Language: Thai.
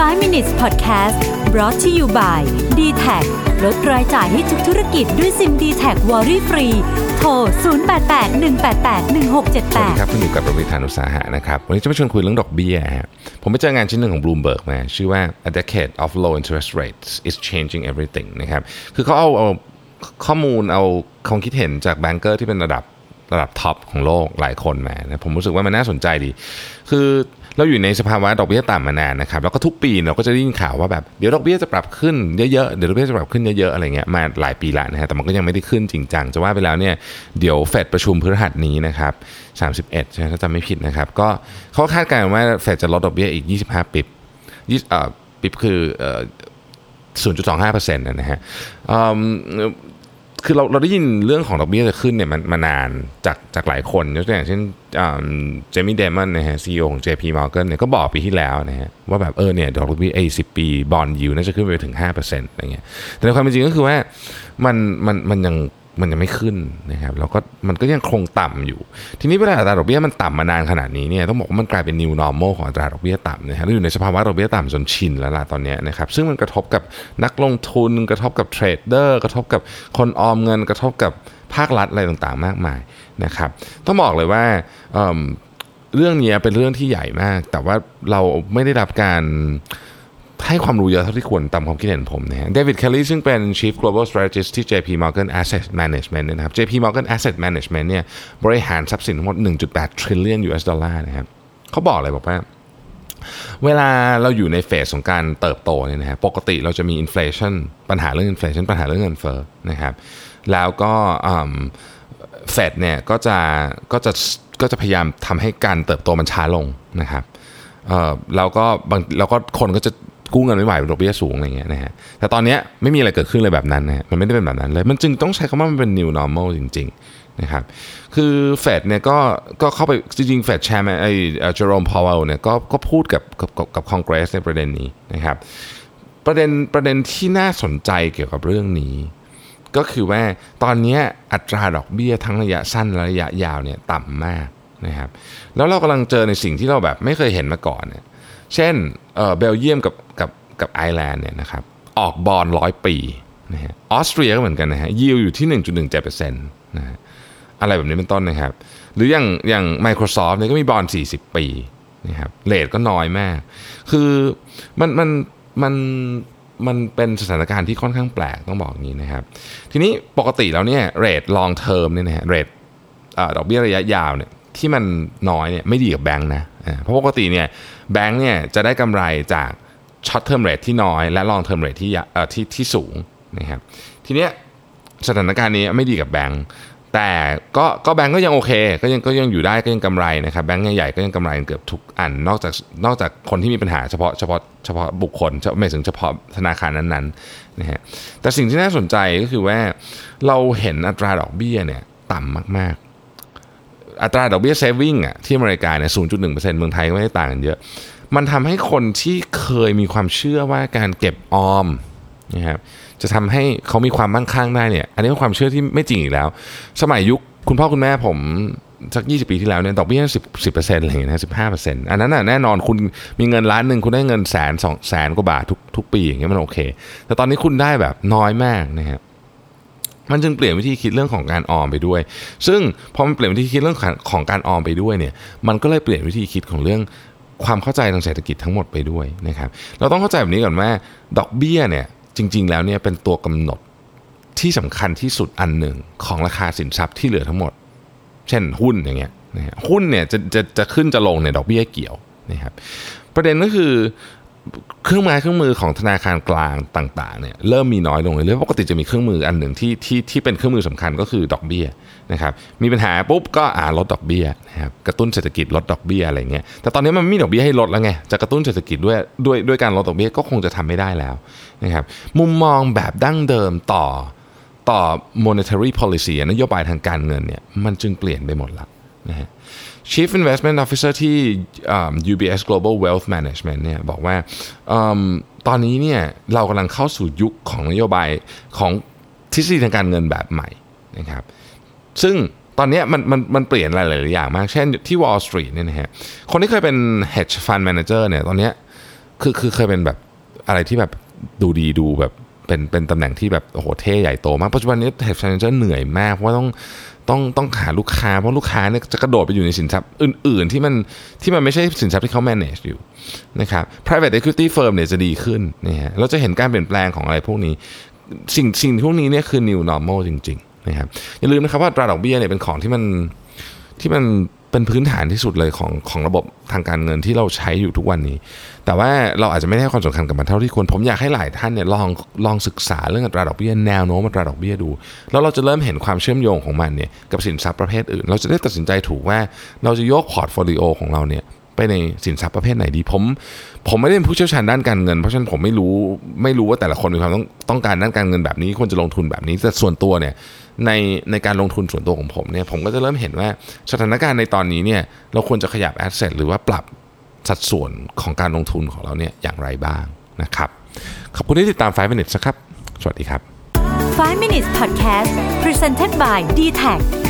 5 minutes podcast brought to you by d t a c ลดรายจ่ายให้ทุกธุรกิจด้วยซิม d t แทวอรี่ฟรีโทร 0881881678ครับคุณอยู่กับประวิธานอุตสาหะนะครับ วันนี้จะมาชวนคุยเรื่องดอกเบี้ยฮะผมไปเจองานชิ้นหนึ่งของ Bloomberg มา ชื่อว่า A Decade of Low Interest Rates is Changing Everything นะครับ คือเขาเอาเอาข้อมูลเอาความคิดเห็นจาก banker ที่เป็นระดับระดับ top ของโลกหลายคนมานะผมรู้สึกว่ามันน่าสนใจดี คือ เราอยู่ในสภาวะดอกเบี้ยต่ำมานานนะครับแล้วก็ทุกปีเราก็จะได้ยินข่าวว่าแบบเดี๋ยวดอกเบี้ยจะปรับขึ้นเยอะๆเดี๋ยวดอกเบี้ยจะปรับขึ้นเยอะๆอะไรเงี้ยมาหลายปีละนะฮะแต่มันก็ยังไม่ได้ขึ้นจริงจังจะว่าไปแล้วเนี่ยเดี๋ยวเฟดประชุมพฤหัสนี้นะครับ31ใช่ไหมถ้าจำไม่ผิดนะครับก็เขาคาดการณ์ว่าเฟดจะลดดอกเบี้ยอีก 25ปิบยี่เอ่อปิบคือเอ่อ0.25%นะฮะอิ่ม คือเราเราได้ยินเรื่องของดอกเบี้ยจะขึ้นเนี่ยมันมานานจากจากหลายคนยกตัวอย่างเช่นเจมี่ไดมอนนะฮะ CEO ของ JP Morgan เนี่ยก็บอกปีที่แล้วนะฮะว่าแบบเออเนี่ยดอกเบี้ยไอ้สิบปี bond yield น่าจะขึ้นไปถึง5%อะไรเงี้ยแต่ในความเป็นจริงก็คือว่ามันมันมันยัง มันยังไม่ขึ้นนะครับแล้วก็มันก็ยังคงต่ำอยู่ ทีนี้เวลาอัตราดอกเบี้ยมันต่ำมานานขนาดนี้เนี่ยต้องบอกว่ามันกลายเป็น new normal ของอัตราดอกเบี้ยต่ำนะครับเราอยู่ในสภาวะดอกเบี้ยต่ำจนชินแล้วล่ะตอนนี้นะครับซึ่งมันกระทบกับนักลงทุนกระทบกับ trader กระทบกับคนออมเงิน กระทบกับภาครัฐอะไรต่างๆ มากมายนะครับต้องบอกเลยว่าเเรื่องนี้เป็นเรื่องที่ใหญ่มาก แต่ว่าเราไม่ได้รับการ ให้ความรู้เยอะเท่าที่ควรตามความคิดเห็นผมนะฮะเดวิดเคลลี่ซึ่งเป็น Chief Global Strategist ที่ JP Morgan Asset Management นะครับ JP Morgan Asset Management เนี่ยบริหารทรัพย์สินทั้งหมด 1.8 trillion US ดอลลาร์นะครับเขาบอกเลยบอกว่า เวลาเราอยู่ใน phase ของการเติบโตเนี่ยนะฮะปกติเราจะมี inflationปัญหาเรื่อง inflation ปัญหาเรื่องเงินเฟ้อนะครับแล้วก็เฟดเนี่ยก็จะก็จะก็จะพยายามทำให้การเติบโตมันช้าลงนะครับแล้วก็บางแล้วก็คนก็จะ กู้เงินไม่ไหวดอกเบี้ยสูงอะไรเงี้ยนะฮะแต่ตอนนี้ไม่มีอะไรเกิดขึ้นเลยแบบนั้นนะมันไม่ได้เป็นแบบนั้นเลยมันจึงต้องใช้คำว่ามันเป็น new normal จริงๆนะครับคือเฟดเนี่ยก็ก็เข้าไปจริงๆเฟด chairman ไอ้เจอโรมพาวเวลเนี่ยก็ก็พูดกับกับกับคอนเกรสในประเด็นนี้นะครับประเด็นประเด็นที่น่าสนใจเกี่ยวกับเรื่องนี้ ก็คือว่าตอนนี้อัตราดอกเบี้ยทั้งระยะสั้นและระยะยาวเนี่ยต่ำมากนะครับแล้วเรากำลังเจอในสิ่งที่เราแบบไม่เคยเห็นมาก่อนเนี่ย เช่นเบลเยียมกับกับกับไอร์แลนด์เนี่ยนะครับออกบอลร้อยปีนะฮะออสเตรียก็เหมือนกันนะฮะยิวอยู่ที่ 1.17%นะฮะอะไรแบบนี้เป็นต้นนะครับ หรืออย่างอย่าง Microsoft เนี่ยก็มีบอล40 ปีนะครับ rate ก็น้อยมาก คือมันมันมันมันเป็นสถานการณ์ที่ค่อนข้างแปลกต้องบอกอย่างนี้นะครับ ทีนี้ปกติแล้วเนี่ย rate long term เนี่ยนะฮะ rate ดอกเบี้ยระยะยาวเนี่ย ที่มันน้อยเนี่ยไม่ดีกับแบงค์นะเพราะปกติเนี่ยแบงค์เนี่ยจะได้กำไรจาก short term rate ที่น้อยและ long term rate ที่ที่ที่สูงนะครับทีเนี้ยสถานการณ์นี้ไม่ดีกับแบงค์แต่ก็ก็แบงก์ก็ยังโอเค ก็ยังก็ยังอยู่ได้ก็ยังกำไรนะครับแบงก์ใหญ่ๆก็ยังกำไรเกือบทุกอันนอกจากนอกจากคนที่มีปัญหาเฉพาะเฉพาะเฉพาะบุคคลไม่ถึงเฉพาะธนาคารนั้นๆนะฮะแต่สิ่งที่น่าสนใจก็คือว่าเราเห็นอัตราดอกเบี้ยเนี่ยต่ำมากๆ อัตราดอกเบี้ยเซฟิงอะที่อเมริกาเนี่ย0.1%เซ็นต์เมืองไทยก็ไม่ได้ต่างกันเยอะ มันทำให้คนที่เคยมีความเชื่อว่าการเก็บออมนะครับจะทำให้เขามีความมั่งคั่งได้เนี่ย อันนี้เป็นความเชื่อที่ไม่จริงอีกแล้ว สมัยยุคคุณพ่อคุณแม่ผมสัก 20 ปีที่แล้วเนี่ยดอกเบี้ยสิบสิบเปอร์เซ็นต์อะไรอย่างเงี้ยสิบห้าเปอร์เซ็นต์อันนั้นน่ะแน่นอนคุณมีเงินล้านหนึ่งคุณได้เงินแสนสองแสนกว่าบาททุกทุกปีอย่างเงี้ยมันโอเค แต่ตอนนี้คุณได้แบบน้อยมากนะครับ มันจึงเปลี่ยนวิธีคิดเรื่องของการออมไปด้วย ซึ่งพอมันเปลี่ยนวิธีคิดเรื่องของการออมไปด้วยเนี่ย มันก็เลยเปลี่ยนวิธีคิดของเรื่องความเข้าใจทางเศรษฐกิจทั้งหมดไปด้วยนะครับ เราต้องเข้าใจแบบนี้ก่อนว่าดอกเบี้ยเนี่ยจริง ๆ แล้วเนี่ยเป็นตัวกำหนดที่สำคัญที่สุดอันหนึ่งของราคาสินทรัพย์ที่เหลือทั้งหมด เช่นหุ้นอย่างเงี้ยนะหุ้นเนี่ยจะจะจะขึ้นจะลงเนี่ยดอกเบี้ยเกี่ยวนะครับประเด็นก็คือ เครื่องไม้เครื่องมือของธนาคารกลางต่างๆเนี่ยเริ่มมีน้อยลงเลยปกติจะมีเครื่องมืออันหนึ่งที่ที่ที่เป็นเครื่องมือสำคัญก็คือดอกเบี้ยนะครับมีปัญหาปุ๊บก็อ่าลดดอกเบี้ยนะครับกระตุ้นเศรษฐกิจลดดอกเบี้ยอะไรเงี้ยแต่ตอนนี้มันไม่มีดอกเบี้ยให้ลดแล้วไงจะกระตุ้นเศรษฐกิจด้วยด้วยด้วยการลดดอกเบี้ยก็คงจะทำไม่ได้แล้วนะครับมุมมองแบบดั้งเดิมต่อต่อ monetary policy นโยบายทางการเงินเนี่ยมันจึงเปลี่ยนไปหมดแล้ว นะฮะ Chief Investment Officer ที่ UBS Global Wealth Management เนี่ยบอกว่าตอนนี้เนี่ยเรากำลังเข้าสู่ยุคของนโยบายของทฤษฎีทางการเงินแบบใหม่นะครับ ซึ่งตอนนี้มันมันมันเปลี่ยนหลายๆอย่างมาก เช่นที่ Wall Street เนี่ยนะฮะ คนที่เคยเป็น hedge fund manager เนี่ยตอนนี้คือคือเคยเป็นแบบอะไรที่แบบดูดีดูแบบ เป็นเป็นตำแหน่งที่แบบโอ้โหเท่ใหญ่โตมากปัจจุบันนี้ hedge manager เหนื่อยมากเพราะว่าต้องต้องต้องหาลูกค้าเพราะลูกค้าเนี่ยจะกระโดดไปอยู่ในสินทรัพย์อื่น ๆ ที่มันที่มันไม่ใช่สินทรัพย์ที่เขา manage อยู่นะครับ private equity firm เนี่ยจะดีขึ้นนะฮะเราจะเห็นการเปลี่ยนแปลงของอะไรพวกนี้ สิ่งสิ่งพวกนี้เนี่ยคือ new normal จริงๆนะครับอย่าลืมนะครับว่าอัตราดอกเบี้ยเนี่ยเป็นของที่มันที่มัน เป็นพื้นฐานที่สุดเลยของของระบบทางการเงินที่เราใช้อยู่ทุกวันนี้ แต่ว่าเราอาจจะไม่ได้ให้ความสำคัญกับมันเท่าที่ควร ผมอยากให้หลายท่านเนี่ยลองลองศึกษาเรื่องอัตราดอกเบี้ยแนวโน้มอัตราดอกเบี้ยดู แล้วเราจะเริ่มเห็นความเชื่อมโยงของมันเนี่ยกับสินทรัพย์ประเภทอื่น เราจะได้ตัดสินใจถูกว่าเราจะโยก portfolio ของเราเนี่ย ไปในสินทรัพย์ประเภทไหนดี ผมผมไม่ได้เป็นผู้เชี่ยวชาญด้านการเงิน เพราะฉะนั้นผมไม่รู้ไม่รู้ว่าแต่ละคนมีความต้องต้องการด้านการเงินแบบนี้ควรจะลงทุนแบบนี้แต่ส่วนตัวเนี่ยในในการลงทุนส่วนตัวของผมเนี่ยผมก็จะเริ่มเห็นว่าสถานการณ์ในตอนนี้เนี่ยเราควรจะขยับแอสเซทหรือว่าปรับสัดส่วนของการลงทุนของเราเนี่ยอย่างไรบ้างนะครับขอบคุณที่ติดตาม 5 minutes นะครับ สวัสดีครับ 5 minutes podcast presented by d t a c